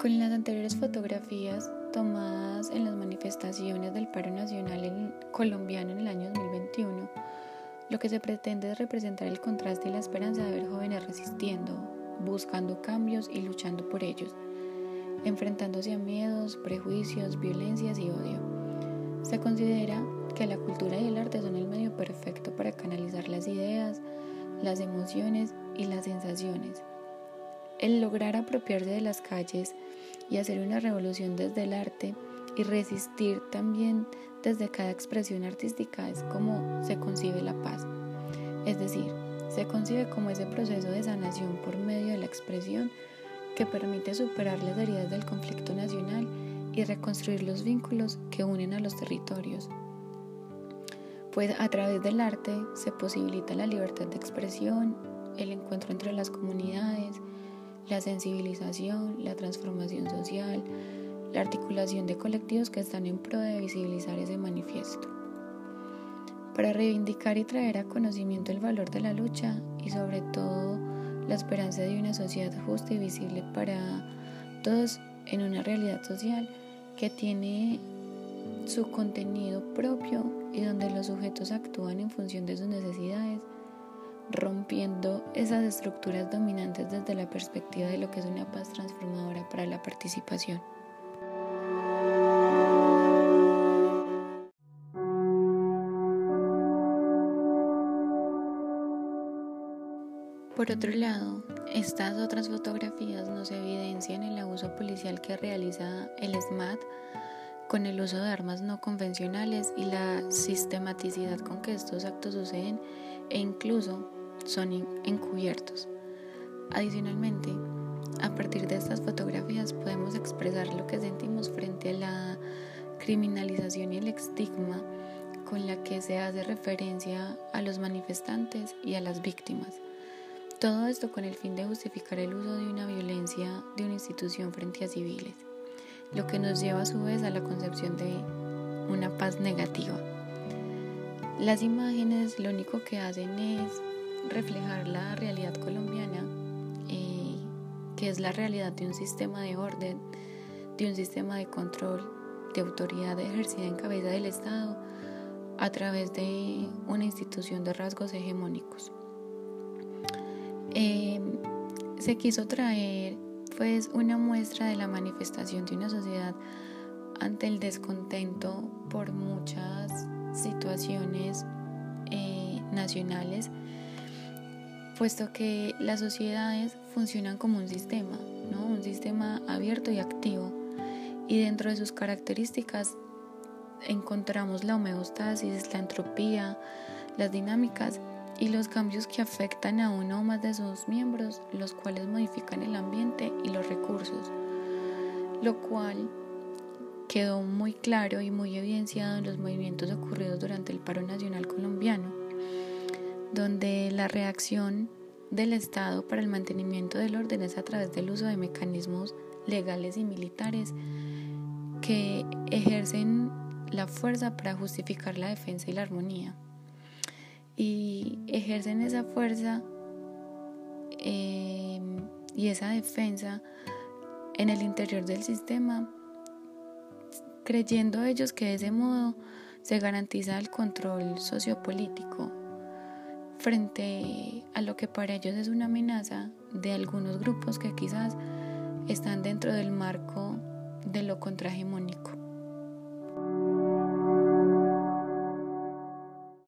Con las anteriores fotografías tomadas en las manifestaciones del paro nacional colombiano en el año 2021, lo que se pretende es representar el contraste y la esperanza de ver jóvenes resistiendo, buscando cambios y luchando por ellos, enfrentándose a miedos, prejuicios, violencias y odio. Se considera que la cultura y el arte son el medio perfecto para canalizar las ideas, las emociones y las sensaciones. El lograr apropiarse de las calles y hacer una revolución desde el arte y resistir también desde cada expresión artística es como se concibe la paz. Es decir, se concibe como ese proceso de sanación por medio de la expresión que permite superar las heridas del conflicto nacional y reconstruir los vínculos que unen a los territorios. Pues a través del arte se posibilita la libertad de expresión, el encuentro entre las comunidades, la sensibilización, la transformación social, la articulación de colectivos que están en pro de visibilizar ese manifiesto. Para reivindicar y traer a conocimiento el valor de la lucha y sobre todo la esperanza de una sociedad justa y visible para todos en una realidad social que tiene su contenido propio y donde los sujetos actúan en función de sus necesidades, rompiendo esas estructuras dominantes desde la perspectiva de lo que es una paz transformadora para la participación. Por otro lado, estas otras fotografías nos evidencian el abuso policial que realiza el SMAT con el uso de armas no convencionales y la sistematicidad con que estos actos suceden e incluso son encubiertos. Adicionalmente, a partir de estas fotografías podemos expresar lo que sentimos frente a la criminalización y el estigma con la que se hace referencia a los manifestantes y a las víctimas. Todo esto con el fin de justificar el uso de una violencia de una institución frente a civiles, lo que nos lleva a su vez a la concepción de una paz negativa. Las imágenes lo único que hacen es reflejar la realidad colombiana, eh, que es la realidad de un sistema de orden, de un sistema de control, de autoridad ejercida en cabeza del Estado a través de una institución de rasgos hegemónicos. Em, se quiso traer pues una muestra de la manifestación de una sociedad ante el descontento por muchas situaciones eh, nacionales, puesto que las sociedades funcionan como un sistema, ¿no? un sistema abierto y activo, y dentro de sus características encontramos la homeostasis, la entropía, las dinámicas y los cambios que afectan a uno o más de sus miembros, los cuales modifican el ambiente y los recursos, lo cual quedó muy claro y muy evidenciado en los movimientos ocurridos durante el paro nacional colombiano, donde la reacción del Estado para el mantenimiento del orden es a través del uso de mecanismos legales y militares que ejercen la fuerza para justificar la defensa y la armonía. Y ejercen esa fuerza eh, y esa defensa en el interior del sistema, creyendo ellos que de ese modo se garantiza el control sociopolítico frente a lo que para ellos es una amenaza de algunos grupos que quizás están dentro del marco de lo contrahegemónico.